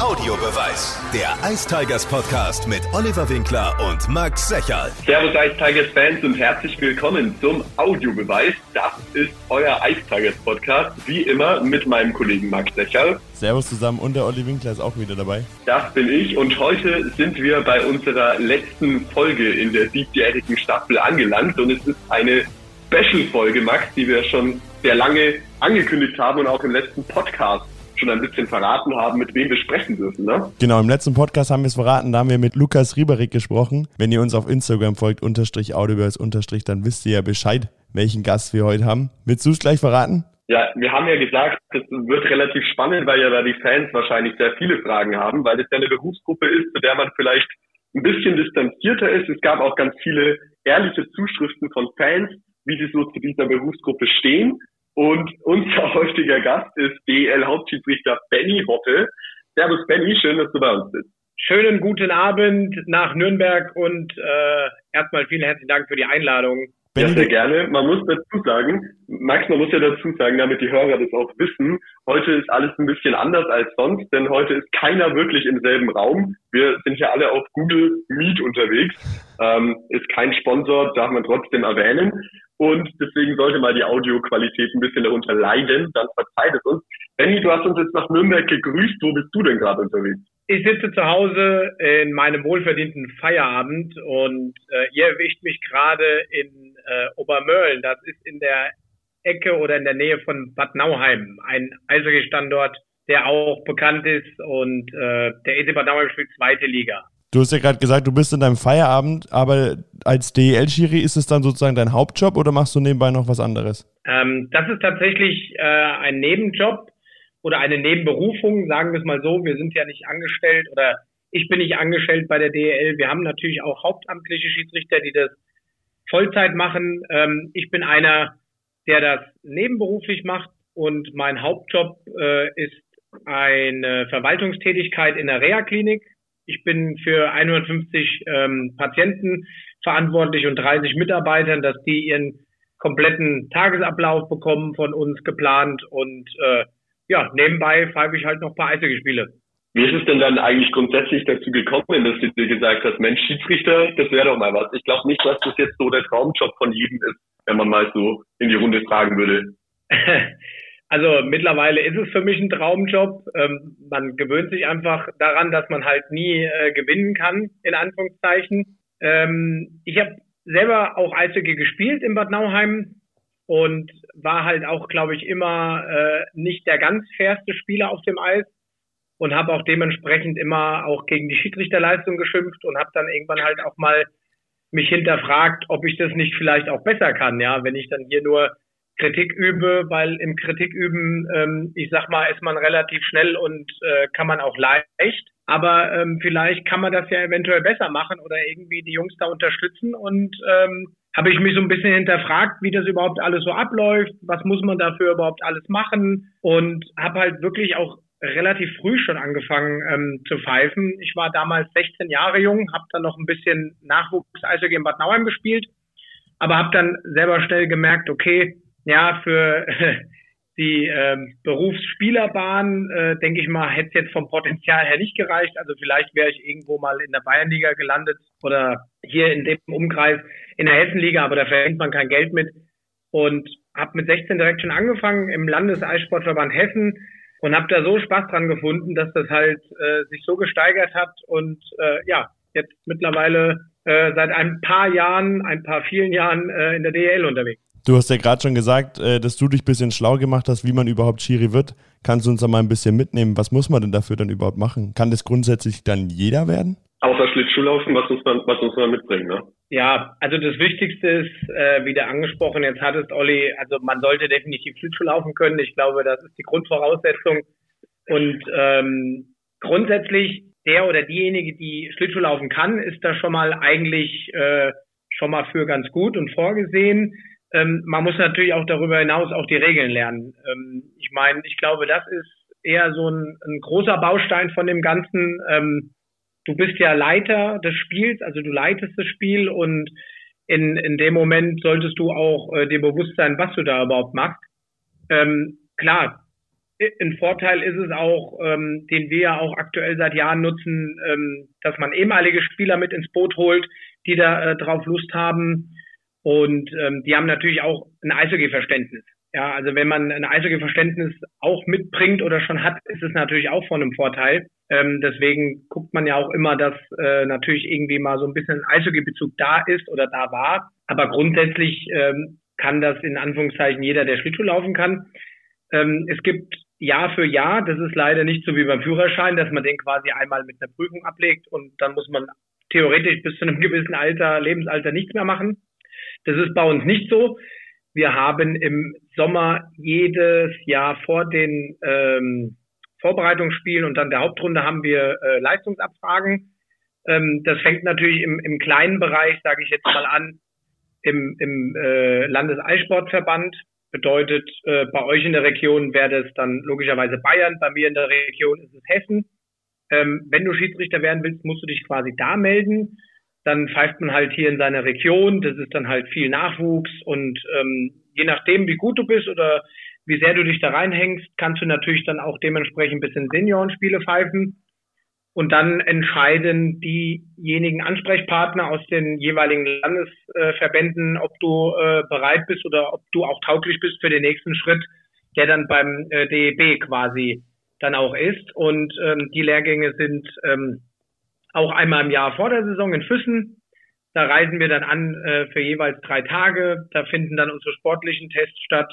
Audiobeweis. Der Ice Tigers Podcast mit Oliver Winkler und Max Secherl. Servus Ice Tigers Fans und herzlich willkommen zum Audiobeweis. Das ist euer Ice Tigers Podcast. Wie immer mit meinem Kollegen Max Secherl. Servus zusammen und der Olli Winkler ist auch wieder dabei. Das bin ich und heute sind wir bei unserer letzten Folge in der siebjährigen Staffel angelangt und es ist eine Special-Folge, Max, die wir schon sehr lange angekündigt haben und auch im letzten Podcast schon ein bisschen verraten haben, mit wem wir sprechen dürfen, ne? Genau, im letzten Podcast haben wir es verraten, da haben wir mit Lukas Rieberig gesprochen. Wenn ihr uns auf Instagram folgt, unterstrich Audioverse unterstrich, dann wisst ihr ja Bescheid, welchen Gast wir heute haben. Willst du es gleich verraten? Ja, wir haben ja gesagt, das wird relativ spannend, weil ja da die Fans wahrscheinlich sehr viele Fragen haben, weil es ja eine Berufsgruppe ist, zu der man vielleicht ein bisschen distanzierter ist. Es gab auch ganz viele ehrliche Zuschriften von Fans, wie sie so zu dieser Berufsgruppe stehen. Und unser heutiger Gast ist DEL-Hauptschiedsrichter Benny Hoppe. Servus Benny, schön, dass du bei uns bist. Schönen guten Abend nach Nürnberg und äh, erstmal vielen herzlichen Dank für die Einladung. Ja, sehr gerne. Man muss dazu sagen, Max, man muss ja dazu sagen, damit die Hörer das auch wissen, heute ist alles ein bisschen anders als sonst, denn heute ist keiner wirklich im selben Raum. Wir sind ja alle auf Google Meet unterwegs. Ähm, ist kein Sponsor, darf man trotzdem erwähnen. Und deswegen sollte mal die Audioqualität ein bisschen darunter leiden, dann verzeiht es uns. Benny, du hast uns jetzt nach Nürnberg gegrüßt. Wo bist du denn gerade unterwegs? Ich sitze zu Hause in meinem wohlverdienten Feierabend und äh, ihr erwischt mich gerade in äh, Obermörlen. Das ist in der Ecke oder in der Nähe von Bad Nauheim, ein Eishockey-Standort, der auch bekannt ist und äh, der EC Bad Nauheim spielt zweite Liga. Du hast ja gerade gesagt, du bist in deinem Feierabend, aber als DEL-Schiri ist es dann sozusagen dein Hauptjob oder machst du nebenbei noch was anderes? Ähm, das ist tatsächlich äh, ein Nebenjob oder eine Nebenberufung, sagen wir es mal so. Wir sind ja nicht angestellt oder ich bin nicht angestellt bei der DEL. Wir haben natürlich auch hauptamtliche Schiedsrichter, die das Vollzeit machen. Ähm, ich bin einer, der das nebenberuflich macht und mein Hauptjob äh, ist eine Verwaltungstätigkeit in der Reha-Klinik ich bin für 150 ähm, Patienten verantwortlich und 30 Mitarbeitern, dass die ihren kompletten Tagesablauf bekommen von uns geplant und äh, ja, nebenbei pfeife ich halt noch ein paar Eishockeyspiele. Wie ist es denn dann eigentlich grundsätzlich dazu gekommen, dass du dir gesagt hast, Mensch, Schiedsrichter, das wäre doch mal was. Ich glaube nicht, dass das jetzt so der Traumjob von jedem ist, wenn man mal so in die Runde fragen würde. Also mittlerweile ist es für mich ein Traumjob. Ähm, man gewöhnt sich einfach daran, dass man halt nie äh, gewinnen kann, in Anführungszeichen. Ähm, ich habe selber auch Eishockey gespielt in Bad Nauheim und war halt auch, glaube ich, immer äh, nicht der ganz fairste Spieler auf dem Eis und habe auch dementsprechend immer auch gegen die Schiedsrichterleistung geschimpft und habe dann irgendwann halt auch mal mich hinterfragt, ob ich das nicht vielleicht auch besser kann, ja, wenn ich dann hier nur Kritik übe, weil im Kritik üben, ähm, ich sag mal, ist man relativ schnell und äh, kann man auch leicht. Aber ähm, vielleicht kann man das ja eventuell besser machen oder irgendwie die Jungs da unterstützen. Und ähm, habe ich mich so ein bisschen hinterfragt, wie das überhaupt alles so abläuft, was muss man dafür überhaupt alles machen und habe halt wirklich auch relativ früh schon angefangen ähm, zu pfeifen. Ich war damals 16 Jahre jung, habe dann noch ein bisschen Nachwuchs-Eishockey in Bad Nauheim gespielt, aber habe dann selber schnell gemerkt, okay, ja, für die ähm, Berufsspielerbahn, äh, denke ich mal, hätte es jetzt vom Potenzial her nicht gereicht. Also vielleicht wäre ich irgendwo mal in der Bayernliga gelandet oder hier in dem Umkreis in der Hessenliga, aber da verdient man kein Geld mit. Und habe mit 16 direkt schon angefangen im Landeseissportverband Hessen und habe da so Spaß dran gefunden, dass das halt äh, sich so gesteigert hat und äh, ja, jetzt mittlerweile äh, seit ein paar Jahren, ein paar vielen Jahren äh, in der DL unterwegs. Du hast ja gerade schon gesagt, äh, dass du dich ein bisschen schlau gemacht hast, wie man überhaupt Schiri wird. Kannst du uns da mal ein bisschen mitnehmen? Was muss man denn dafür dann überhaupt machen? Kann das grundsätzlich dann jeder werden? Außer Schlittschuhlaufen, was muss man, was muss man mitbringen, ne? Ja, also das Wichtigste ist, äh, wie du angesprochen jetzt hattest, Olli, also man sollte definitiv Schlittschuh laufen können. Ich glaube, das ist die Grundvoraussetzung. Und ähm, grundsätzlich, der oder diejenige, die Schlittschuh laufen kann, ist da schon mal eigentlich äh, schon mal für ganz gut und vorgesehen. Ähm, man muss natürlich auch darüber hinaus auch die Regeln lernen. Ähm, ich meine, ich glaube, das ist eher so ein, ein großer Baustein von dem Ganzen. Ähm, du bist ja Leiter des Spiels, also du leitest das Spiel und in, in dem Moment solltest du auch äh, dir bewusst sein, was du da überhaupt machst. Ähm, klar, ein Vorteil ist es auch, ähm, den wir ja auch aktuell seit Jahren nutzen, ähm, dass man ehemalige Spieler mit ins Boot holt, die da äh, drauf Lust haben. Und ähm, die haben natürlich auch ein Eishockey-Verständnis. Ja, also wenn man ein Eishockey-Verständnis auch mitbringt oder schon hat, ist es natürlich auch von einem Vorteil. Ähm, deswegen guckt man ja auch immer, dass äh, natürlich irgendwie mal so ein bisschen ein Eishockey-Bezug da ist oder da war. Aber grundsätzlich ähm, kann das in Anführungszeichen jeder, der Schlittschuh laufen kann. Ähm, es gibt Jahr für Jahr, das ist leider nicht so wie beim Führerschein, dass man den quasi einmal mit einer Prüfung ablegt und dann muss man theoretisch bis zu einem gewissen Alter, Lebensalter nichts mehr machen. Das ist bei uns nicht so. Wir haben im Sommer jedes Jahr vor den ähm, Vorbereitungsspielen und dann der Hauptrunde haben wir äh, Leistungsabfragen. Ähm, das fängt natürlich im, im kleinen Bereich, sage ich jetzt mal an, im, im äh, Landeseissportverband. Bedeutet, äh, bei euch in der Region wäre das dann logischerweise Bayern, bei mir in der Region ist es Hessen. Ähm, wenn du Schiedsrichter werden willst, musst du dich quasi da melden. Dann pfeift man halt hier in seiner Region. Das ist dann halt viel Nachwuchs und ähm, je nachdem, wie gut du bist oder wie sehr du dich da reinhängst, kannst du natürlich dann auch dementsprechend ein bisschen Seniorenspiele pfeifen. Und dann entscheiden diejenigen Ansprechpartner aus den jeweiligen Landesverbänden, ob du äh, bereit bist oder ob du auch tauglich bist für den nächsten Schritt, der dann beim äh, DEB quasi dann auch ist. Und ähm, die Lehrgänge sind ähm, auch einmal im Jahr vor der Saison in Füssen. Da reisen wir dann an äh, für jeweils drei Tage. Da finden dann unsere sportlichen Tests statt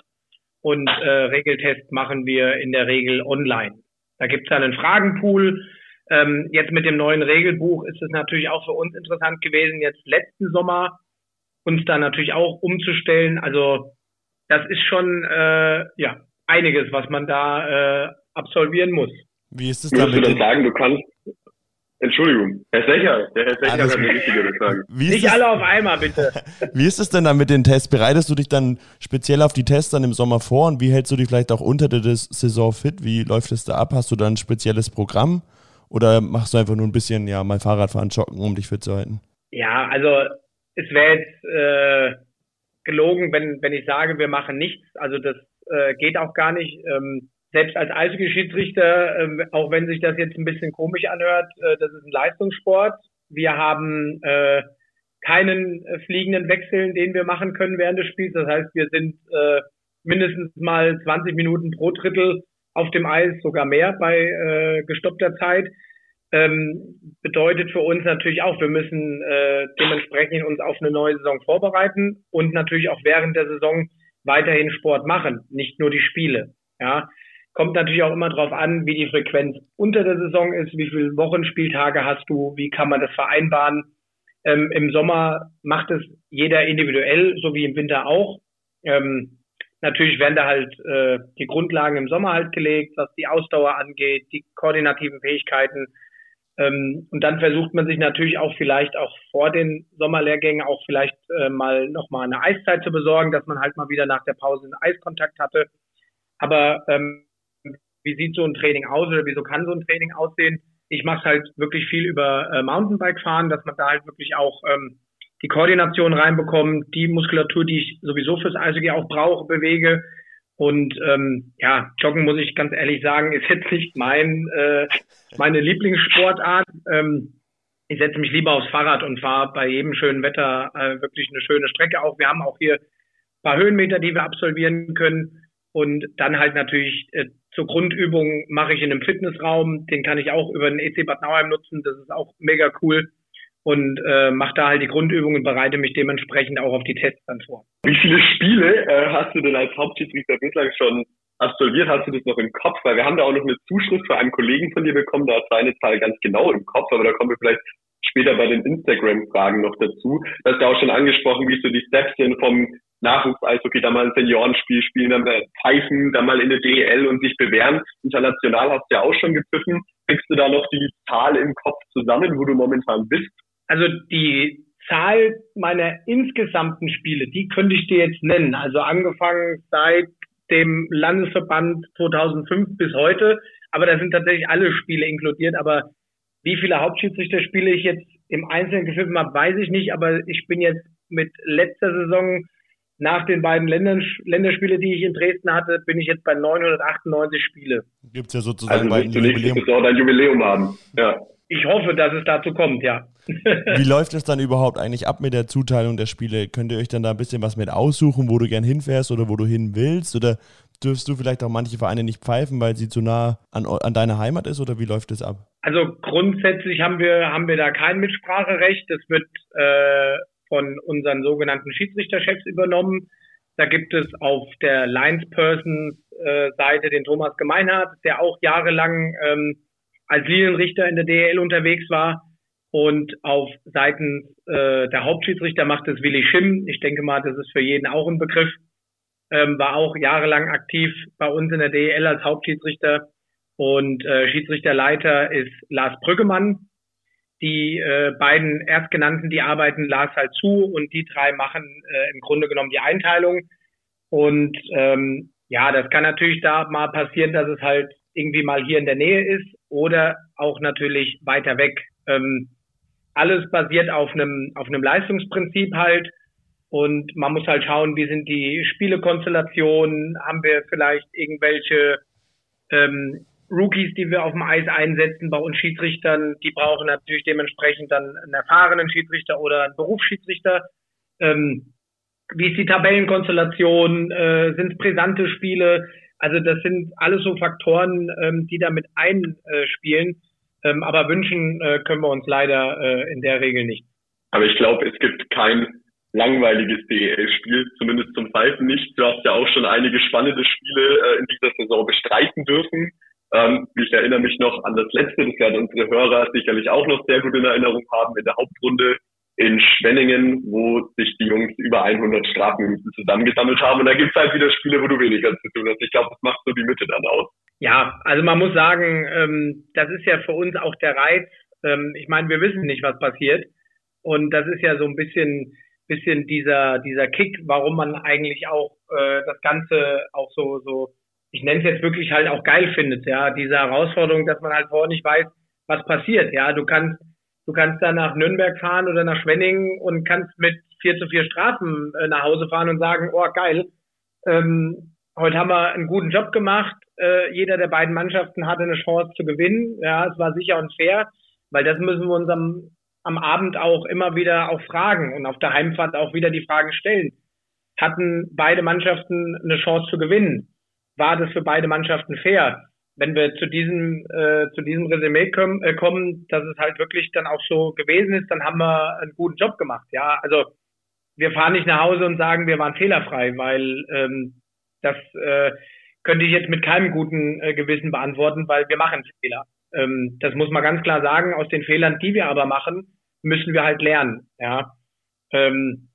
und äh, Regeltests machen wir in der Regel online. Da gibt es dann einen Fragenpool ähm, jetzt mit dem neuen Regelbuch ist es natürlich auch für uns interessant gewesen, jetzt letzten Sommer uns da natürlich auch umzustellen. Also das ist schon äh, ja einiges, was man da äh, absolvieren muss. Wie ist es damit? Würdest du dann sagen, du kannst Entschuldigung, Herr Secher, der Herr Secher hat eine richtige Frage. Nicht alle auf einmal, bitte. wie ist es denn dann mit den Tests? Bereitest du dich dann speziell auf die Tests dann im Sommer vor und wie hältst du dich vielleicht auch unter der Saison fit? Wie läuft es da ab? Hast du da ein spezielles Programm? Oder machst du einfach nur ein bisschen, ja, mal Fahrradfahren, joggen, um dich fit zu halten? Ja, also es wäre jetzt äh, gelogen, wenn, wenn ich sage, wir machen nichts. Also das äh, geht auch gar nicht. Ähm, selbst als Eishockey-Schiedsrichter, äh, auch wenn sich das jetzt ein bisschen komisch anhört, äh, das ist ein Leistungssport. Wir haben äh, keinen fliegenden Wechsel, den wir machen können während des Spiels. Das heißt, wir sind äh, mindestens mal 20 Minuten pro Drittel auf dem Eis, sogar mehr bei äh, gestoppter Zeit. Ähm, bedeutet für uns natürlich auch, wir müssen äh, dementsprechend uns auf eine neue Saison vorbereiten und natürlich auch während der Saison weiterhin Sport machen, nicht nur die Spiele. Ja, kommt natürlich auch immer darauf an, wie die Frequenz unter der Saison ist, wie viele Wochenspieltage hast du, wie kann man das vereinbaren. Ähm, Im Sommer macht es jeder individuell, so wie im Winter auch. Ähm, Natürlich werden da halt äh, die Grundlagen im Sommer halt gelegt, was die Ausdauer angeht, die koordinativen Fähigkeiten. Ähm, und dann versucht man sich natürlich auch vielleicht auch vor den Sommerlehrgängen auch vielleicht äh, mal nochmal eine Eiszeit zu besorgen, dass man halt mal wieder nach der Pause einen Eiskontakt hatte. Aber ähm, wie sieht so ein Training aus oder wieso kann so ein Training aussehen? Ich mache halt wirklich viel über äh, Mountainbike fahren, dass man da halt wirklich auch ähm, die Koordination reinbekommen, die Muskulatur, die ich sowieso fürs Eishockey auch brauche, bewege. Und ähm, ja, Joggen muss ich ganz ehrlich sagen, ist jetzt nicht mein äh, meine Lieblingssportart. Ähm, ich setze mich lieber aufs Fahrrad und fahre bei jedem schönen Wetter äh, wirklich eine schöne Strecke auch. Wir haben auch hier paar Höhenmeter, die wir absolvieren können. Und dann halt natürlich äh, zur Grundübung mache ich in einem Fitnessraum. Den kann ich auch über den EC Bad Nauheim nutzen. Das ist auch mega cool und äh, mache da halt die Grundübungen, bereite mich dementsprechend auch auf die Tests dann vor. Wie viele Spiele äh, hast du denn als Hauptschiedsrichter bislang schon absolviert? Hast du das noch im Kopf? Weil wir haben da auch noch eine Zuschrift von einem Kollegen von dir bekommen, da ist seine Zahl ganz genau im Kopf, aber da kommen wir vielleicht später bei den Instagram-Fragen noch dazu. Du hast ja auch schon angesprochen, wie so die Steps sind vom Nachwuchs-Eishockey, da mal ein Seniorenspiel spielen, dann pfeifen, dann mal in der DEL und sich bewähren. International hast du ja auch schon gepfiffen. Kriegst du da noch die Zahl im Kopf zusammen, wo du momentan bist? Also die Zahl meiner insgesamten Spiele, die könnte ich dir jetzt nennen. Also angefangen seit dem Landesverband 2005 bis heute. Aber da sind tatsächlich alle Spiele inkludiert. Aber wie viele Hauptschiedsrichterspiele ich jetzt im Einzelnen gepfiffen habe, weiß ich nicht. Aber ich bin jetzt mit letzter Saison nach den beiden Ländern, Länderspiele, die ich in Dresden hatte, bin ich jetzt bei 998 Spiele. Gibt es ja sozusagen also bei Jubiläum. Du ein Jubiläum haben. Ja. Ich hoffe, dass es dazu kommt, ja. Wie läuft es dann überhaupt eigentlich ab mit der Zuteilung der Spiele? Könnt ihr euch dann da ein bisschen was mit aussuchen, wo du gern hinfährst oder wo du hin willst? Oder dürfst du vielleicht auch manche Vereine nicht pfeifen, weil sie zu nah an, an deiner Heimat ist? Oder wie läuft das ab? Also grundsätzlich haben wir, haben wir da kein Mitspracherecht. Das wird äh, von unseren sogenannten Schiedsrichterchefs übernommen. Da gibt es auf der Linesperson-Seite den Thomas Gemeinhardt, der auch jahrelang ähm, als Linienrichter in der DL unterwegs war. Und auf Seiten äh, der Hauptschiedsrichter macht es Willi Schimm. Ich denke mal, das ist für jeden auch ein Begriff. Ähm, war auch jahrelang aktiv bei uns in der DL als Hauptschiedsrichter. Und äh, Schiedsrichterleiter ist Lars Brüggemann. Die äh, beiden Erstgenannten, die arbeiten Lars halt zu und die drei machen äh, im Grunde genommen die Einteilung. Und ähm, ja, das kann natürlich da mal passieren, dass es halt irgendwie mal hier in der Nähe ist oder auch natürlich weiter weg. Ähm, alles basiert auf einem auf einem Leistungsprinzip halt und man muss halt schauen, wie sind die Spielekonstellationen, haben wir vielleicht irgendwelche ähm, Rookies, die wir auf dem Eis einsetzen bei uns Schiedsrichtern, die brauchen natürlich dementsprechend dann einen erfahrenen Schiedsrichter oder einen Berufsschiedsrichter. Ähm, wie ist die Tabellenkonstellation? Äh, sind es brisante Spiele? Also das sind alles so Faktoren, ähm, die damit einspielen. Ähm, aber wünschen äh, können wir uns leider äh, in der Regel nicht. Aber ich glaube, es gibt kein langweiliges DEL-Spiel, zumindest zum Pfeifen nicht. Du hast ja auch schon einige spannende Spiele äh, in dieser Saison bestreiten dürfen. Ähm, ich erinnere mich noch an das letzte, das werden unsere Hörer sicherlich auch noch sehr gut in Erinnerung haben, in der Hauptrunde in Schwenningen, wo sich die Jungs über 100 Strafminuten zusammengesammelt haben. Und da gibt es halt wieder Spiele, wo du weniger zu tun hast. Ich glaube, das macht so die Mitte dann aus. Ja, also man muss sagen, ähm, das ist ja für uns auch der Reiz. Ähm, ich meine, wir wissen nicht, was passiert. Und das ist ja so ein bisschen, bisschen dieser, dieser Kick, warum man eigentlich auch äh, das Ganze auch so, so ich nenne es jetzt wirklich halt auch geil findet, ja, diese Herausforderung, dass man halt vorher nicht weiß, was passiert, ja, du kannst, du kannst da nach Nürnberg fahren oder nach Schwenningen und kannst mit vier zu vier Strafen äh, nach Hause fahren und sagen, oh geil, ähm, heute haben wir einen guten Job gemacht, äh, jeder der beiden Mannschaften hatte eine Chance zu gewinnen, ja, es war sicher und fair, weil das müssen wir uns am, am Abend auch immer wieder auch fragen und auf der Heimfahrt auch wieder die Fragen stellen. Hatten beide Mannschaften eine Chance zu gewinnen? War das für beide Mannschaften fair. Wenn wir zu diesem, äh, zu diesem Resümee kommen, äh, kommen, dass es halt wirklich dann auch so gewesen ist, dann haben wir einen guten Job gemacht. Ja, also wir fahren nicht nach Hause und sagen, wir waren fehlerfrei, weil ähm, das äh, könnte ich jetzt mit keinem guten äh, Gewissen beantworten, weil wir machen Fehler. Ähm, das muss man ganz klar sagen. Aus den Fehlern, die wir aber machen, müssen wir halt lernen. Ja, ähm,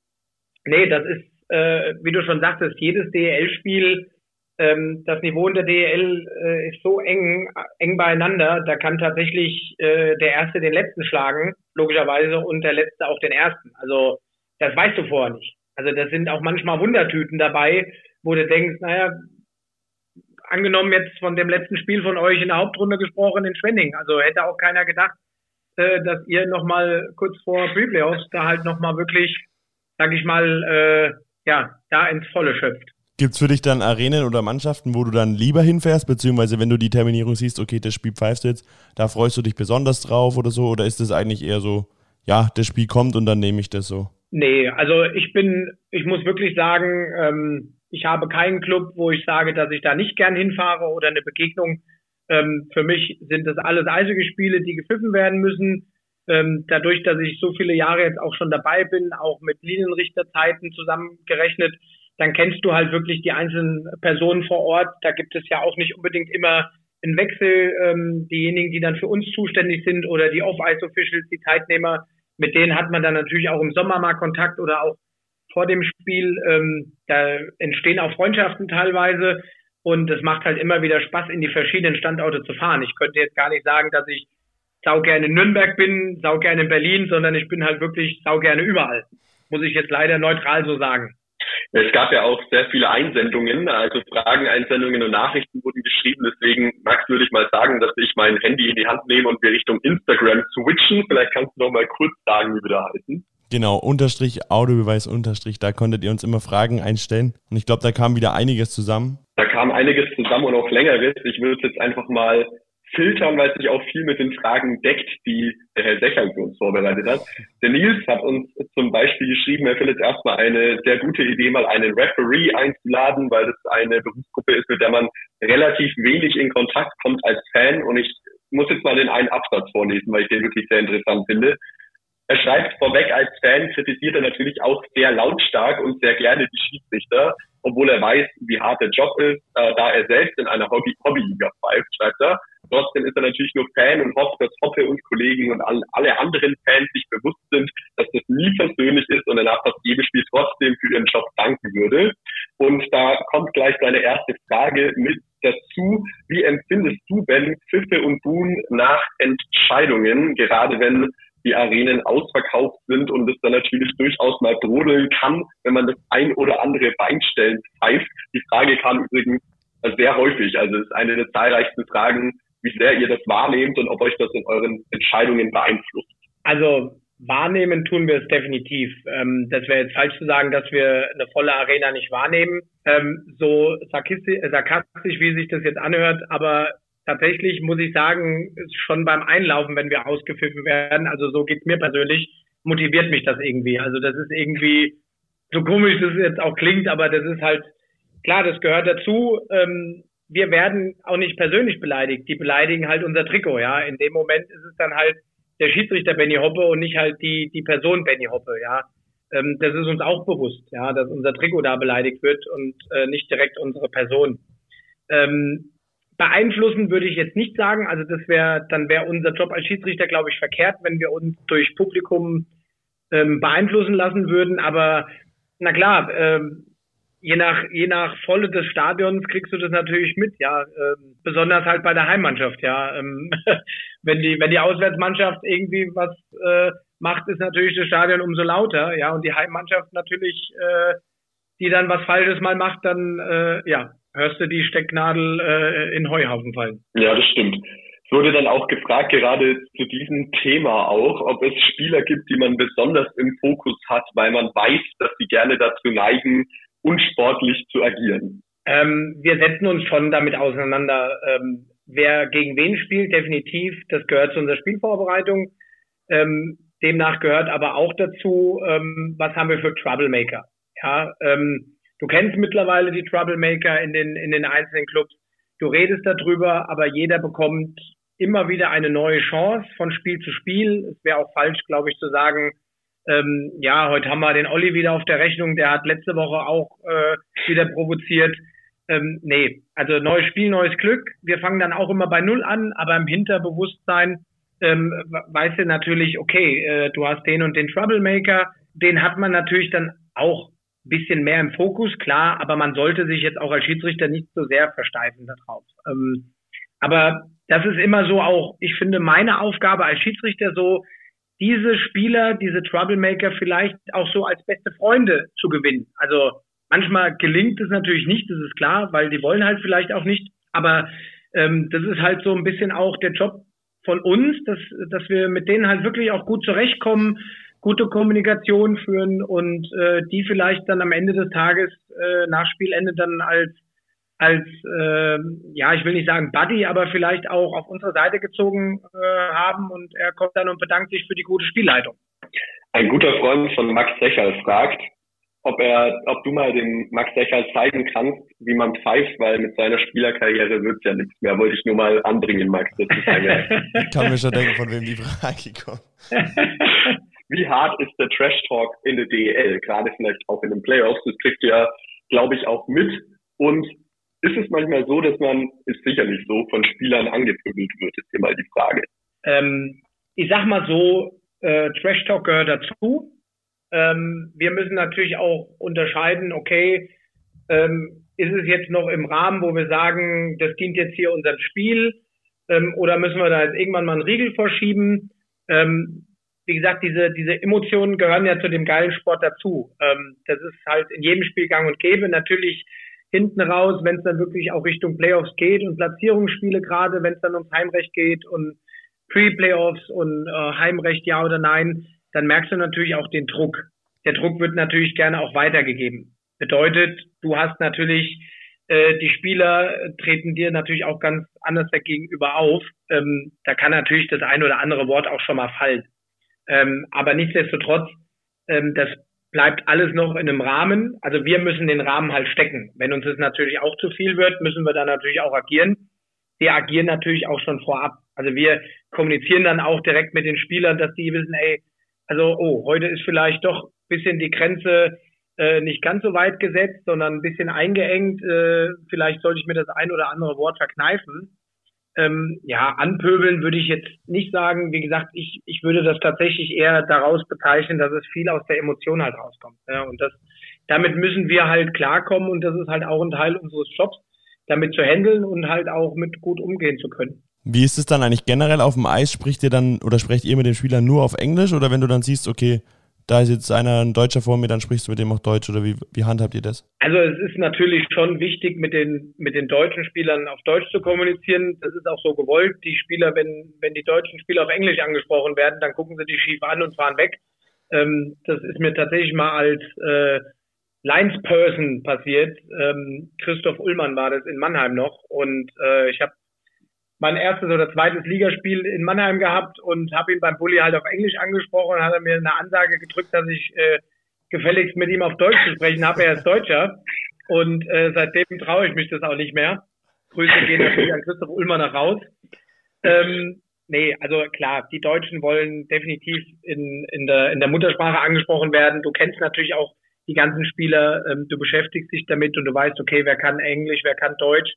nee, das ist, äh, wie du schon sagtest, jedes DEL-Spiel ähm, das Niveau in der DEL äh, ist so eng, eng beieinander, da kann tatsächlich äh, der Erste den Letzten schlagen, logischerweise, und der Letzte auch den Ersten. Also das weißt du vorher nicht. Also das sind auch manchmal Wundertüten dabei, wo du denkst, naja, angenommen jetzt von dem letzten Spiel von euch in der Hauptrunde gesprochen in Schwenning, also hätte auch keiner gedacht, äh, dass ihr nochmal kurz vor Pre-Playoffs da halt nochmal wirklich, sag ich mal, äh, ja, da ins Volle schöpft. Gibt es für dich dann Arenen oder Mannschaften, wo du dann lieber hinfährst, beziehungsweise wenn du die Terminierung siehst, okay, das Spiel pfeifst jetzt, da freust du dich besonders drauf oder so? Oder ist es eigentlich eher so, ja, das Spiel kommt und dann nehme ich das so? Nee, also ich bin, ich muss wirklich sagen, ähm, ich habe keinen Club, wo ich sage, dass ich da nicht gern hinfahre oder eine Begegnung. Ähm, für mich sind das alles eisige Spiele, die gepfiffen werden müssen. Ähm, dadurch, dass ich so viele Jahre jetzt auch schon dabei bin, auch mit Linienrichterzeiten zusammengerechnet, dann kennst du halt wirklich die einzelnen Personen vor Ort. Da gibt es ja auch nicht unbedingt immer einen Wechsel. Ähm, diejenigen, die dann für uns zuständig sind oder die Off-Ice-Officials, die Zeitnehmer, mit denen hat man dann natürlich auch im Sommer mal Kontakt oder auch vor dem Spiel. Ähm, da entstehen auch Freundschaften teilweise und es macht halt immer wieder Spaß, in die verschiedenen Standorte zu fahren. Ich könnte jetzt gar nicht sagen, dass ich sau gerne in Nürnberg bin, sau gerne in Berlin, sondern ich bin halt wirklich sau gerne überall. Muss ich jetzt leider neutral so sagen. Es gab ja auch sehr viele Einsendungen, also Fragen, Einsendungen und Nachrichten wurden geschrieben. Deswegen, Max, würde ich mal sagen, dass ich mein Handy in die Hand nehme und wir Richtung Instagram switchen. Vielleicht kannst du noch mal kurz sagen, wie wir da heißen. Genau, Unterstrich, Audiobeweis, Unterstrich, da konntet ihr uns immer Fragen einstellen. Und ich glaube, da kam wieder einiges zusammen. Da kam einiges zusammen und auch längeres. Ich würde es jetzt einfach mal filtern, weil es sich auch viel mit den Fragen deckt, die der Herr Secher für uns vorbereitet hat. Der Nils hat uns zum Beispiel geschrieben, er findet erstmal eine sehr gute Idee, mal einen Referee einzuladen, weil das eine Berufsgruppe ist, mit der man relativ wenig in Kontakt kommt als Fan. Und ich muss jetzt mal den einen Absatz vorlesen, weil ich den wirklich sehr interessant finde. Er schreibt vorweg, als Fan kritisiert er natürlich auch sehr lautstark und sehr gerne die Schiedsrichter, obwohl er weiß, wie hart der Job ist, äh, da er selbst in einer Hobby Hobbyliga pfeift, schreibt er. Trotzdem ist er natürlich nur Fan und hofft, dass Hoppe und Kollegen und alle anderen Fans sich bewusst sind, dass das nie persönlich ist und er nach fast Spiel trotzdem für ihren Job danken würde. Und da kommt gleich seine erste Frage mit dazu. Wie empfindest du, Ben, Pfiffe und Buhn nach Entscheidungen, gerade wenn die Arenen ausverkauft sind und es dann natürlich durchaus mal brodeln kann, wenn man das ein oder andere Beinstellen pfeift. Die Frage kam übrigens sehr häufig. Also es ist eine der zahlreichsten Fragen, wie sehr ihr das wahrnehmt und ob euch das in euren Entscheidungen beeinflusst. Also wahrnehmen tun wir es definitiv. Ähm, das wäre jetzt falsch zu sagen, dass wir eine volle Arena nicht wahrnehmen. Ähm, so sarkastisch, sarkastisch, wie sich das jetzt anhört, aber tatsächlich muss ich sagen, schon beim Einlaufen, wenn wir ausgepfiffen werden, also so geht's mir persönlich, motiviert mich das irgendwie. Also das ist irgendwie, so komisch das jetzt auch klingt, aber das ist halt, klar, das gehört dazu. Ähm, wir werden auch nicht persönlich beleidigt. Die beleidigen halt unser Trikot, ja. In dem Moment ist es dann halt der Schiedsrichter Benny Hoppe und nicht halt die, die Person Benny Hoppe, ja. Ähm, das ist uns auch bewusst, ja, dass unser Trikot da beleidigt wird und äh, nicht direkt unsere Person. Ähm, beeinflussen würde ich jetzt nicht sagen. Also das wäre, dann wäre unser Job als Schiedsrichter, glaube ich, verkehrt, wenn wir uns durch Publikum ähm, beeinflussen lassen würden. Aber na klar, ähm, je nach je nach Volle des Stadions kriegst du das natürlich mit, ja. Ähm, besonders halt bei der Heimmannschaft, ja. Ähm, wenn die wenn die Auswärtsmannschaft irgendwie was äh, macht, ist natürlich das Stadion umso lauter, ja. Und die Heimmannschaft natürlich, äh, die dann was Falsches mal macht, dann äh, ja hörst du die Stecknadel äh, in Heuhaufen fallen. Ja, das stimmt. Es wurde dann auch gefragt, gerade zu diesem Thema auch, ob es Spieler gibt, die man besonders im Fokus hat, weil man weiß, dass sie gerne dazu neigen, unsportlich zu agieren. Ähm, wir setzen uns schon damit auseinander, ähm, wer gegen wen spielt, definitiv. Das gehört zu unserer Spielvorbereitung. Ähm, demnach gehört aber auch dazu, ähm, was haben wir für Troublemaker. Ja, ähm, Du kennst mittlerweile die Troublemaker in den, in den einzelnen Clubs. Du redest darüber, aber jeder bekommt immer wieder eine neue Chance von Spiel zu Spiel. Es wäre auch falsch, glaube ich, zu sagen, ähm, ja, heute haben wir den Olli wieder auf der Rechnung, der hat letzte Woche auch äh, wieder provoziert. Ähm, nee, also neues Spiel, neues Glück. Wir fangen dann auch immer bei Null an, aber im Hinterbewusstsein ähm, weißt du natürlich, okay, äh, du hast den und den Troublemaker, den hat man natürlich dann auch bisschen mehr im Fokus, klar, aber man sollte sich jetzt auch als Schiedsrichter nicht so sehr versteifen darauf. Ähm, aber das ist immer so auch, ich finde, meine Aufgabe als Schiedsrichter so, diese Spieler, diese Troublemaker vielleicht auch so als beste Freunde zu gewinnen. Also manchmal gelingt es natürlich nicht, das ist klar, weil die wollen halt vielleicht auch nicht. Aber ähm, das ist halt so ein bisschen auch der Job von uns, dass, dass wir mit denen halt wirklich auch gut zurechtkommen, gute Kommunikation führen und äh, die vielleicht dann am Ende des Tages äh, nach Spielende dann als als äh, ja ich will nicht sagen Buddy, aber vielleicht auch auf unsere Seite gezogen äh, haben und er kommt dann und bedankt sich für die gute Spielleitung. Ein guter Freund von Max Secherl fragt, ob er, ob du mal dem Max Secherl zeigen kannst, wie man pfeift, weil mit seiner Spielerkarriere wird ja nichts mehr. Wollte ich nur mal anbringen, Max. Das ist ich kann mir schon denken, von wem die Frage kommt. wie hart ist der Trash Talk in der DEL, gerade vielleicht auch in den Playoffs, das kriegt ihr, glaube ich, auch mit. Und ist es manchmal so, dass man, ist sicherlich so, von Spielern angepöbelt wird, ist hier mal die Frage. Ähm, ich sag mal so, äh, Trash Talk gehört dazu. Ähm, wir müssen natürlich auch unterscheiden, okay, ähm, ist es jetzt noch im Rahmen, wo wir sagen, das dient jetzt hier unserem Spiel, ähm, oder müssen wir da jetzt irgendwann mal einen Riegel vorschieben? Ähm, wie gesagt, diese, diese Emotionen gehören ja zu dem geilen Sport dazu. Ähm, das ist halt in jedem Spiel gang und gäbe. Natürlich hinten raus, wenn es dann wirklich auch Richtung Playoffs geht und Platzierungsspiele gerade, wenn es dann ums Heimrecht geht und Pre-Playoffs und äh, Heimrecht ja oder nein, dann merkst du natürlich auch den Druck. Der Druck wird natürlich gerne auch weitergegeben. Bedeutet, du hast natürlich äh, die Spieler treten dir natürlich auch ganz anders gegenüber auf. Ähm, da kann natürlich das ein oder andere Wort auch schon mal fallen. Ähm, aber nichtsdestotrotz, ähm, das bleibt alles noch in einem Rahmen. Also wir müssen den Rahmen halt stecken. Wenn uns das natürlich auch zu viel wird, müssen wir dann natürlich auch agieren. Wir agieren natürlich auch schon vorab. Also wir kommunizieren dann auch direkt mit den Spielern, dass die wissen, ey, also oh, heute ist vielleicht doch bisschen die Grenze äh, nicht ganz so weit gesetzt, sondern ein bisschen eingeengt. Äh, vielleicht sollte ich mir das ein oder andere Wort verkneifen. Ähm, ja, anpöbeln würde ich jetzt nicht sagen. Wie gesagt, ich, ich würde das tatsächlich eher daraus bezeichnen, dass es viel aus der Emotion halt rauskommt. Ja, und das, damit müssen wir halt klarkommen und das ist halt auch ein Teil unseres Jobs, damit zu handeln und halt auch mit gut umgehen zu können. Wie ist es dann eigentlich generell auf dem Eis? Spricht ihr dann oder sprecht ihr mit den Spielern nur auf Englisch oder wenn du dann siehst, okay, da ist jetzt einer ein Deutscher vor mir, dann sprichst du mit dem auch Deutsch oder wie, wie handhabt ihr das? Also es ist natürlich schon wichtig, mit den, mit den deutschen Spielern auf Deutsch zu kommunizieren. Das ist auch so gewollt. Die Spieler, wenn, wenn die deutschen Spieler auf Englisch angesprochen werden, dann gucken sie die schief an und fahren weg. Ähm, das ist mir tatsächlich mal als äh, Linesperson passiert. Ähm, Christoph Ullmann war das in Mannheim noch und äh, ich habe mein erstes oder zweites Ligaspiel in Mannheim gehabt und habe ihn beim Bulli halt auf Englisch angesprochen und hat er mir eine Ansage gedrückt, dass ich äh, gefälligst mit ihm auf Deutsch zu sprechen habe. Er ist Deutscher und äh, seitdem traue ich mich das auch nicht mehr. Grüße gehen natürlich an Christoph Ullmann nach raus. Ähm, nee, also klar, die Deutschen wollen definitiv in, in, der, in der Muttersprache angesprochen werden. Du kennst natürlich auch die ganzen Spieler, ähm, du beschäftigst dich damit und du weißt, okay, wer kann Englisch, wer kann Deutsch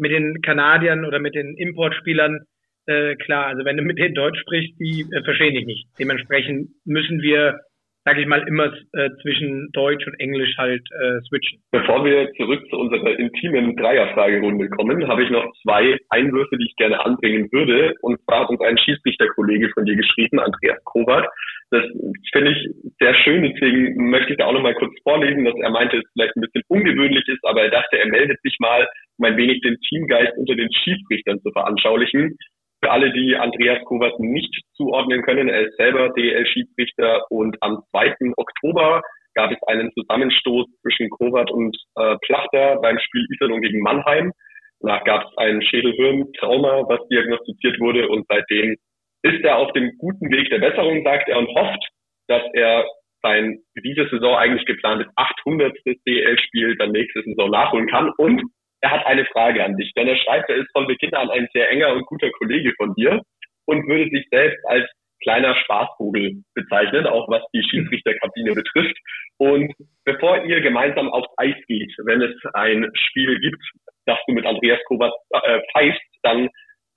mit den Kanadiern oder mit den Importspielern, äh, klar, also wenn du mit denen Deutsch sprichst, die äh, verstehen dich nicht. Dementsprechend müssen wir, sag ich mal, immer äh, zwischen Deutsch und Englisch halt äh, switchen. Bevor wir zurück zu unserer intimen Dreierfragerunde kommen, habe ich noch zwei Einwürfe, die ich gerne anbringen würde. Und zwar hat uns ein Schiedsrichterkollege von dir geschrieben, Andreas Kovac. Das finde ich sehr schön, deswegen möchte ich da auch noch mal kurz vorlesen, dass er meinte, es vielleicht ein bisschen ungewöhnlich ist, aber er dachte, er meldet sich mal, um ein wenig den Teamgeist unter den Schiedsrichtern zu veranschaulichen. Für alle, die Andreas Kovac nicht zuordnen können, er ist selber DL-Schiedsrichter und am 2. Oktober gab es einen Zusammenstoß zwischen Kovac und äh, Plachter beim Spiel Iserlohn gegen Mannheim. Danach gab es ein Schädelhirntrauma, was diagnostiziert wurde und seitdem ist er auf dem guten Weg der Besserung, sagt er, und hofft, dass er sein diese Saison eigentlich geplantes 800. DL-Spiel dann nächste Saison nachholen kann. Und er hat eine Frage an dich, denn er schreibt, er ist von Beginn an ein sehr enger und guter Kollege von dir und würde sich selbst als kleiner Spaßvogel bezeichnen, auch was die Schiedsrichterkabine betrifft. Und bevor ihr gemeinsam aufs Eis geht, wenn es ein Spiel gibt, das du mit Andreas Kovac äh, pfeifst, dann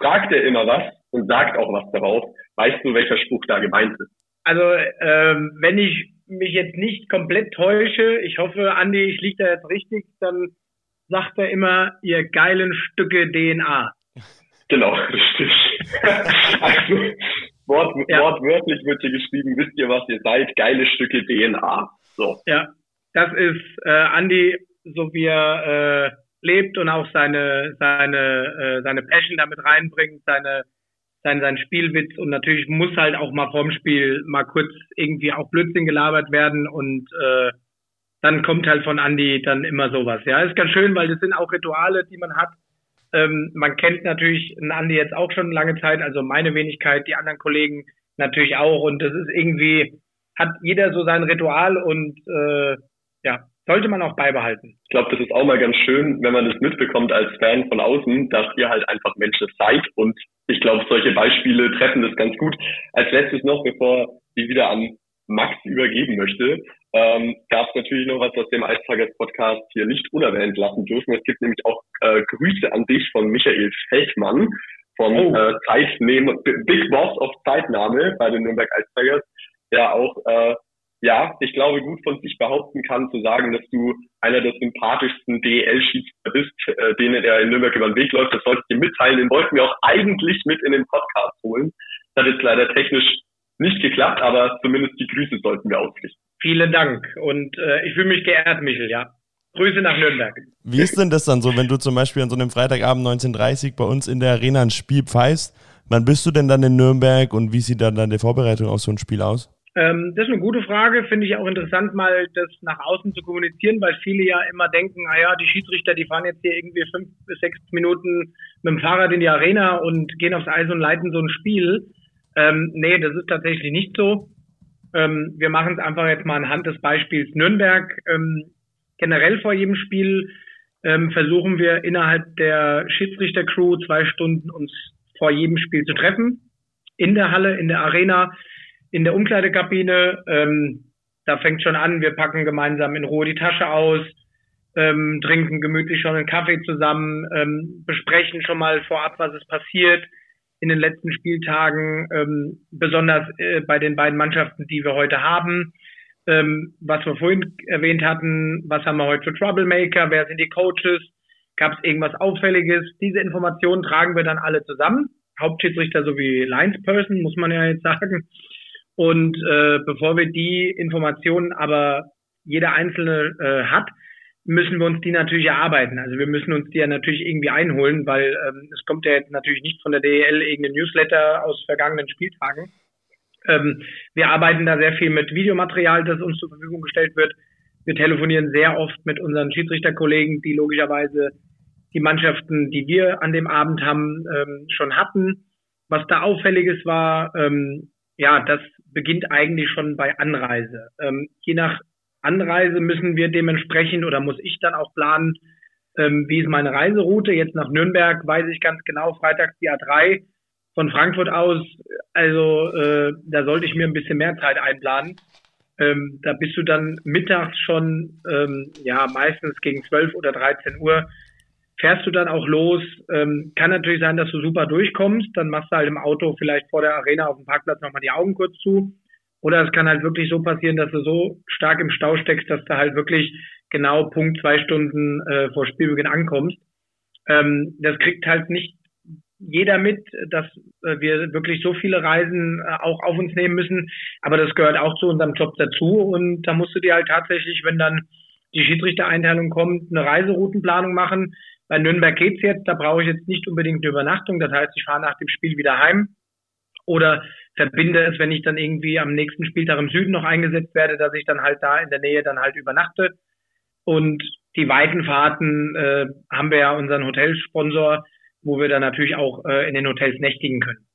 fragt er immer was und sagt auch was darauf. Weißt du, welcher Spruch da gemeint ist? Also, ähm, wenn ich mich jetzt nicht komplett täusche, ich hoffe, Andi, ich liege da jetzt richtig, dann sagt er immer, ihr geilen Stücke DNA. Genau, richtig. also, Wort, ja. wortwörtlich wird hier geschrieben, wisst ihr, was ihr seid, geile Stücke DNA. So. Ja, das ist äh, Andi, so wie er äh, lebt und auch seine, seine, äh, seine Passion damit reinbringt, seine sein, sein Spielwitz und natürlich muss halt auch mal vorm Spiel mal kurz irgendwie auch Blödsinn gelabert werden und äh, dann kommt halt von Andy dann immer sowas. Ja, ist ganz schön, weil das sind auch Rituale, die man hat. Ähm, man kennt natürlich einen Andy jetzt auch schon lange Zeit, also meine Wenigkeit, die anderen Kollegen natürlich auch und das ist irgendwie, hat jeder so sein Ritual und äh, ja, sollte man auch beibehalten. Ich glaube, das ist auch mal ganz schön, wenn man das mitbekommt als Fan von außen, dass ihr halt einfach Menschen seid und ich glaube, solche Beispiele treffen das ganz gut. Als letztes noch, bevor ich wieder an Max übergeben möchte, ähm, gab es natürlich noch was, was dem Eistagers Podcast hier nicht unerwähnt lassen dürfen. Es gibt nämlich auch äh, Grüße an dich von Michael Feldmann vom oh. äh, Zeitnehmer, Big Boss of Zeitnahme bei den Nürnberg Eistagers, der auch äh, ja, ich glaube, gut von sich behaupten kann, zu sagen, dass du einer der sympathischsten DL-Schiedsrichter bist, äh, denen er in Nürnberg über den Weg läuft. Das sollte ich dir mitteilen. Den wollten wir auch eigentlich mit in den Podcast holen. Das hat jetzt leider technisch nicht geklappt, aber zumindest die Grüße sollten wir ausrichten. Vielen Dank und äh, ich fühle mich geehrt, Michel, ja. Grüße nach Nürnberg. Wie ist denn das dann so, wenn du zum Beispiel an so einem Freitagabend 19.30 bei uns in der Arena ein Spiel pfeifst? Wann bist du denn dann in Nürnberg und wie sieht dann deine Vorbereitung auf so ein Spiel aus? Ähm, das ist eine gute Frage, finde ich auch interessant, mal das nach außen zu kommunizieren, weil viele ja immer denken, naja, die Schiedsrichter, die fahren jetzt hier irgendwie fünf bis sechs Minuten mit dem Fahrrad in die Arena und gehen aufs Eis und leiten so ein Spiel. Ähm, nee, das ist tatsächlich nicht so. Ähm, wir machen es einfach jetzt mal anhand des Beispiels Nürnberg. Ähm, generell vor jedem Spiel ähm, versuchen wir innerhalb der Schiedsrichter-Crew zwei Stunden uns vor jedem Spiel zu treffen. In der Halle, in der Arena, in der Umkleidekabine. Ähm, da fängt schon an, wir packen gemeinsam in Ruhe die Tasche aus, ähm, trinken gemütlich schon einen Kaffee zusammen, ähm, besprechen schon mal vorab, was ist passiert in den letzten Spieltagen, ähm, besonders äh, bei den beiden Mannschaften, die wir heute haben. Ähm, was wir vorhin erwähnt hatten, was haben wir heute für Troublemaker, wer sind die Coaches, gab es irgendwas Auffälliges. Diese Informationen tragen wir dann alle zusammen. Hauptschiedsrichter sowie Linesperson, muss man ja jetzt sagen. Und äh, bevor wir die Informationen aber jeder Einzelne äh, hat, müssen wir uns die natürlich erarbeiten. Also wir müssen uns die ja natürlich irgendwie einholen, weil ähm, es kommt ja jetzt natürlich nicht von der DEL irgendein Newsletter aus vergangenen Spieltagen. Ähm, wir arbeiten da sehr viel mit Videomaterial, das uns zur Verfügung gestellt wird. Wir telefonieren sehr oft mit unseren Schiedsrichterkollegen, die logischerweise die Mannschaften, die wir an dem Abend haben, ähm, schon hatten. Was da auffälliges war, ähm, ja, das beginnt eigentlich schon bei Anreise. Ähm, je nach Anreise müssen wir dementsprechend oder muss ich dann auch planen, ähm, wie ist meine Reiseroute. Jetzt nach Nürnberg weiß ich ganz genau, freitags die A3 von Frankfurt aus. Also äh, da sollte ich mir ein bisschen mehr Zeit einplanen. Ähm, da bist du dann mittags schon, ähm, ja, meistens gegen 12 oder 13 Uhr, fährst du dann auch los. Ähm, kann natürlich sein, dass du super durchkommst. Dann machst du halt im Auto vielleicht vor der Arena auf dem Parkplatz nochmal die Augen kurz zu. Oder es kann halt wirklich so passieren, dass du so stark im Stau steckst, dass du halt wirklich genau Punkt zwei Stunden äh, vor Spielbeginn ankommst. Ähm, das kriegt halt nicht jeder mit, dass äh, wir wirklich so viele Reisen äh, auch auf uns nehmen müssen. Aber das gehört auch zu unserem Job dazu. Und da musst du dir halt tatsächlich, wenn dann die Schiedsrichtereinteilung kommt, eine Reiseroutenplanung machen. Bei Nürnberg geht's jetzt, da brauche ich jetzt nicht unbedingt eine Übernachtung. Das heißt, ich fahre nach dem Spiel wieder heim. Oder verbinde es, wenn ich dann irgendwie am nächsten Spieltag im Süden noch eingesetzt werde, dass ich dann halt da in der Nähe dann halt übernachte. Und die weiten Fahrten äh, haben wir ja unseren Hotelsponsor, wo wir dann natürlich auch äh, in den Hotels nächtigen können.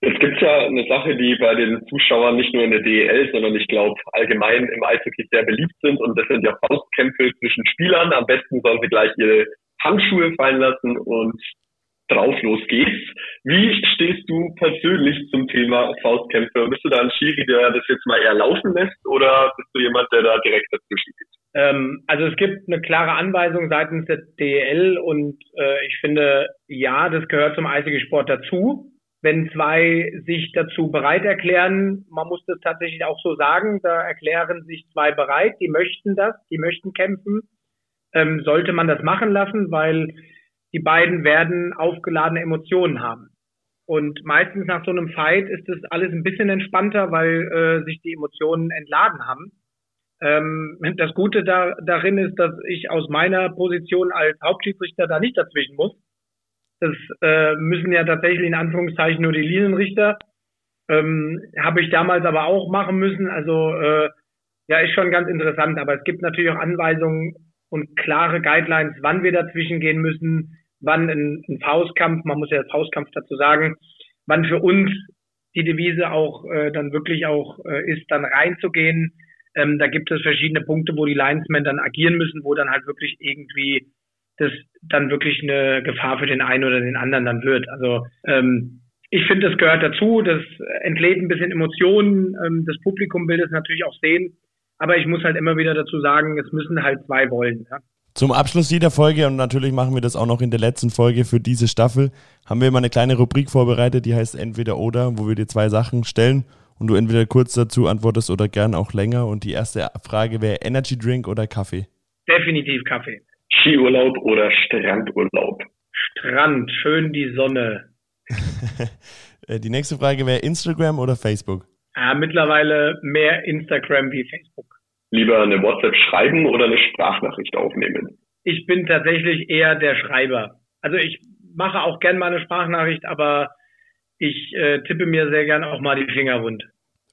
Jetzt gibt's ja eine Sache, die bei den Zuschauern nicht nur in der DEL, sondern ich glaube allgemein im Eishockey sehr beliebt sind und das sind ja Faustkämpfe zwischen Spielern. Am besten sollen sie gleich ihre Handschuhe fallen lassen und drauf los geht's. Wie stehst du persönlich zum Thema Faustkämpfe? Bist du da ein Schiri, der das jetzt mal eher laufen lässt oder bist du jemand, der da direkt dazwischen geht? Ähm, also es gibt eine klare Anweisung seitens der DEL und äh, ich finde, ja, das gehört zum Eishockeysport dazu. Wenn zwei sich dazu bereit erklären, man muss das tatsächlich auch so sagen, da erklären sich zwei bereit, die möchten das, die möchten kämpfen, ähm, sollte man das machen lassen, weil die beiden werden aufgeladene Emotionen haben. Und meistens nach so einem Fight ist das alles ein bisschen entspannter, weil äh, sich die Emotionen entladen haben. Ähm, das Gute da, darin ist, dass ich aus meiner Position als Hauptschiedsrichter da nicht dazwischen muss. Das äh, müssen ja tatsächlich in Anführungszeichen nur die Linienrichter. Ähm, Habe ich damals aber auch machen müssen. Also äh, ja, ist schon ganz interessant. Aber es gibt natürlich auch Anweisungen und klare Guidelines, wann wir dazwischen gehen müssen, wann ein, ein Faustkampf, man muss ja Faustkampf dazu sagen, wann für uns die Devise auch äh, dann wirklich auch äh, ist, dann reinzugehen. Ähm, da gibt es verschiedene Punkte, wo die Linesmen dann agieren müssen, wo dann halt wirklich irgendwie das dann wirklich eine Gefahr für den einen oder den anderen dann wird. Also ähm, ich finde, das gehört dazu. Das entlädt ein bisschen Emotionen. Ähm, das Publikum will das natürlich auch sehen. Aber ich muss halt immer wieder dazu sagen, es müssen halt zwei wollen. Ja? Zum Abschluss jeder Folge, und natürlich machen wir das auch noch in der letzten Folge für diese Staffel, haben wir immer eine kleine Rubrik vorbereitet, die heißt Entweder oder, wo wir dir zwei Sachen stellen und du entweder kurz dazu antwortest oder gern auch länger. Und die erste Frage wäre Energy Drink oder Kaffee? Definitiv Kaffee. Skiurlaub oder Strandurlaub? Strand, schön die Sonne. Äh, die nächste Frage wäre Instagram oder Facebook? Ja, mittlerweile mehr Instagram wie Facebook lieber eine WhatsApp schreiben oder eine Sprachnachricht aufnehmen? Ich bin tatsächlich eher der Schreiber. Also ich mache auch gern mal eine Sprachnachricht, aber ich äh, tippe mir sehr gern auch mal die Finger wund.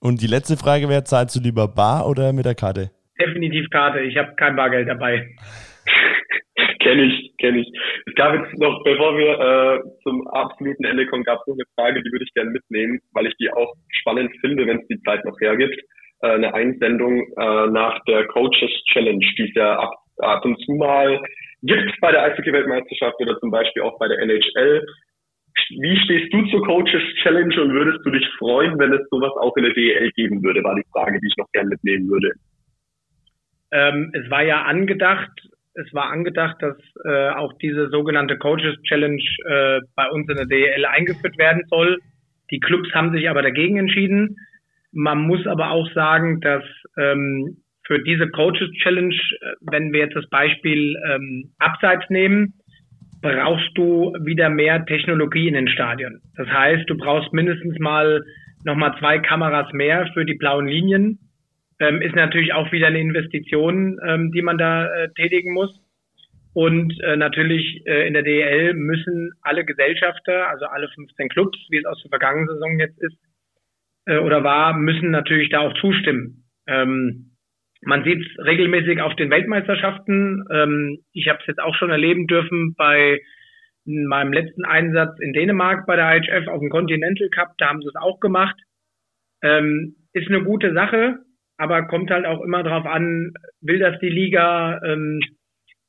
Und die letzte Frage wäre, zahlst du lieber bar oder mit der Karte? Definitiv Karte. Ich habe kein Bargeld dabei. kenne ich, kenne ich. Es gab jetzt noch, bevor wir äh, zum absoluten Ende kommen, gab es noch eine Frage, die würde ich gerne mitnehmen, weil ich die auch spannend finde, wenn es die Zeit noch hergibt. Äh, eine Einsendung äh, nach der Coaches Challenge, die es ja ab, ab und zu mal gibt bei der Eishockey-Weltmeisterschaft oder zum Beispiel auch bei der NHL. Wie stehst du zur Coaches Challenge und würdest du dich freuen, wenn es sowas auch in der DEL geben würde, war die Frage, die ich noch gerne mitnehmen würde. Ähm, es war ja angedacht, es war angedacht, dass äh, auch diese sogenannte Coaches Challenge äh, bei uns in der DEL eingeführt werden soll. Die Clubs haben sich aber dagegen entschieden. Man muss aber auch sagen, dass ähm, für diese Coaches Challenge, äh, wenn wir jetzt das Beispiel ähm, Abseits nehmen, brauchst du wieder mehr Technologie in den Stadien. Das heißt, du brauchst mindestens mal nochmal zwei Kameras mehr für die blauen Linien. Ähm, ist natürlich auch wieder eine Investition, ähm, die man da äh, tätigen muss. Und äh, natürlich äh, in der DEL müssen alle Gesellschafter, also alle 15 Clubs, wie es aus der vergangenen Saison jetzt ist äh, oder war, müssen natürlich da auch zustimmen. Ähm, man sieht es regelmäßig auf den Weltmeisterschaften. Ähm, ich habe es jetzt auch schon erleben dürfen bei meinem letzten Einsatz in Dänemark bei der IHF auf dem Continental Cup. Da haben sie es auch gemacht. Ähm, ist eine gute Sache, aber kommt halt auch immer darauf an, will das die Liga, ähm,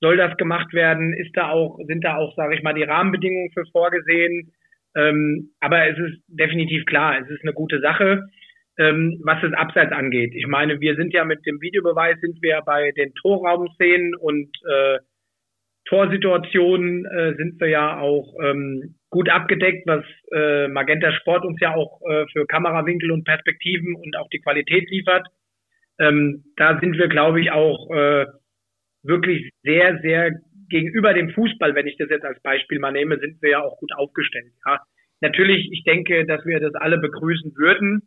soll das gemacht werden, ist da auch, sind da auch, sage ich mal, die Rahmenbedingungen für vorgesehen. Ähm, aber es ist definitiv klar, es ist eine gute Sache ähm, was das Abseits angeht. Ich meine, wir sind ja mit dem Videobeweis sind wir bei den Torraumszenen und äh, Torsituationen äh, sind wir ja auch ähm, gut abgedeckt, was äh, Magenta Sport uns ja auch äh, für Kamerawinkel und Perspektiven und auch die Qualität liefert. Ähm, da sind wir, glaube ich, auch äh, wirklich sehr, sehr gegenüber dem Fußball, wenn ich das jetzt als Beispiel mal nehme, sind wir ja auch gut aufgestellt. Ja. Natürlich, ich denke, dass wir das alle begrüßen würden,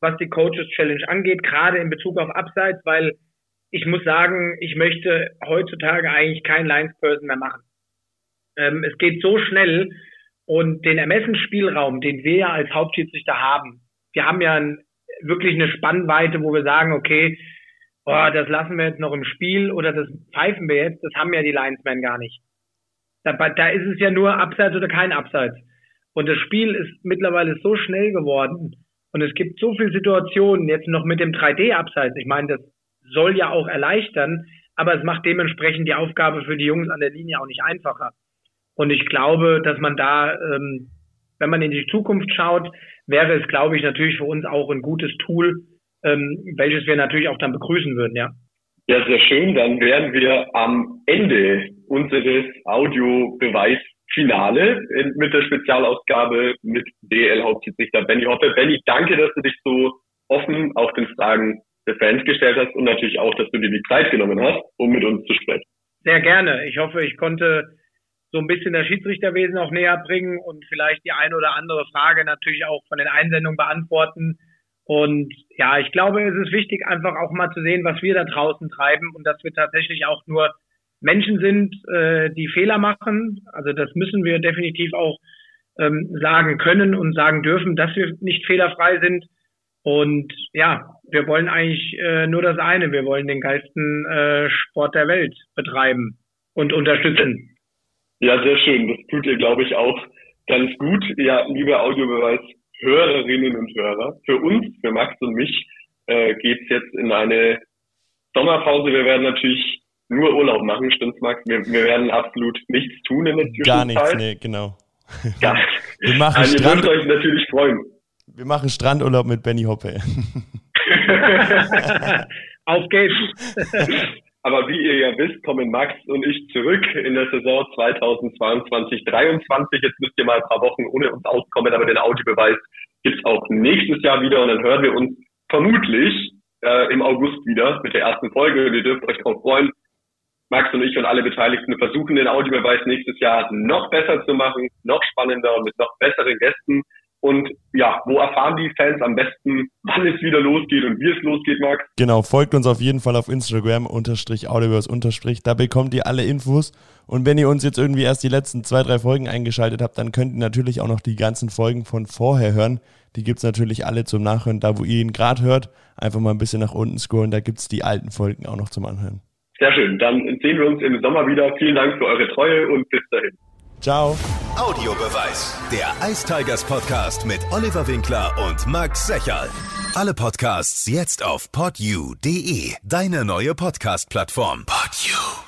was die Coaches Challenge angeht, gerade in Bezug auf Abseits, weil ich muss sagen, ich möchte heutzutage eigentlich kein Lines Person mehr machen. Ähm, es geht so schnell und den Ermessensspielraum, den wir ja als Hauptschiedsrichter haben, wir haben ja ein, wirklich eine Spannweite, wo wir sagen, okay, boah, das lassen wir jetzt noch im Spiel oder das pfeifen wir jetzt, das haben ja die Linesmen gar nicht. Da, da ist es ja nur Abseits oder kein Abseits. Und das Spiel ist mittlerweile so schnell geworden, und es gibt so viele Situationen, jetzt noch mit dem 3D-Abseits, ich meine, das soll ja auch erleichtern, aber es macht dementsprechend die Aufgabe für die Jungs an der Linie auch nicht einfacher. Und ich glaube, dass man da, ähm, wenn man in die Zukunft schaut, wäre es, glaube ich, natürlich für uns auch ein gutes Tool, ähm, welches wir natürlich auch dann begrüßen würden, ja. Ja, sehr schön. Dann wären wir am Ende unseres Audiobeweis Finale mit der Spezialausgabe mit DL-Hauptschiedsrichter Benny Hoppe. Benny, danke, dass du dich so offen auch den Fragen der Fans gestellt hast und natürlich auch, dass du dir die Zeit genommen hast, um mit uns zu sprechen. Sehr gerne. Ich hoffe, ich konnte so ein bisschen das Schiedsrichterwesen auch näher bringen und vielleicht die eine oder andere Frage natürlich auch von den Einsendungen beantworten. Und ja, ich glaube, es ist wichtig, einfach auch mal zu sehen, was wir da draußen treiben und dass wir tatsächlich auch nur Menschen sind, äh, die Fehler machen. Also das müssen wir definitiv auch ähm, sagen können und sagen dürfen, dass wir nicht fehlerfrei sind. Und ja, wir wollen eigentlich äh, nur das eine. Wir wollen den geilsten äh, Sport der Welt betreiben und unterstützen. Ja, sehr schön. Das tut ihr, glaube ich, auch ganz gut. Ja, liebe Audiobeweis-Hörerinnen und Hörer, für uns, für Max und mich, äh, geht's jetzt in eine Sommerpause. Wir werden natürlich nur Urlaub machen, stimmt's, Max? Wir, wir werden absolut nichts tun in der Zwischenzeit. Gar nichts, nee, genau. Gar Wir machen also, Strand, ihr euch natürlich freuen. Wir machen Strandurlaub mit Benny Hoppe. Auf geht's. Aber wie ihr ja wisst, kommen Max und ich zurück in der Saison 2022 2023 Jetzt müsst ihr mal ein paar Wochen ohne uns auskommen, aber den Audiobeweis gibt's auch nächstes Jahr wieder und dann hören wir uns vermutlich äh, im August wieder mit der ersten Folge. Ihr dürft euch darauf freuen. Max und ich und alle Beteiligten versuchen den Audiobeweis nächstes Jahr noch besser zu machen, noch spannender und mit noch besseren Gästen. Und ja, wo erfahren die Fans am besten, wann es wieder losgeht und wie es losgeht, Max? Genau, folgt uns auf jeden Fall auf Instagram, unterstrich Audioverse, unterstrich. Da bekommt ihr alle Infos. Und wenn ihr uns jetzt irgendwie erst die letzten zwei, drei Folgen eingeschaltet habt, dann könnt ihr natürlich auch noch die ganzen Folgen von vorher hören. Die gibt es natürlich alle zum Nachhören. Da, wo ihr ihn gerade hört, einfach mal ein bisschen nach unten scrollen. Da gibt es die alten Folgen auch noch zum Anhören. Sehr schön. Dann sehen wir uns im Sommer wieder. Vielen Dank für eure Treue und bis dahin. Ciao. Audiobeweis. Der Ice Tigers Podcast mit Oliver Winkler und Max Secherl. Alle Podcasts jetzt auf podyou.de. Deine neue Podcast-Plattform. Podyou.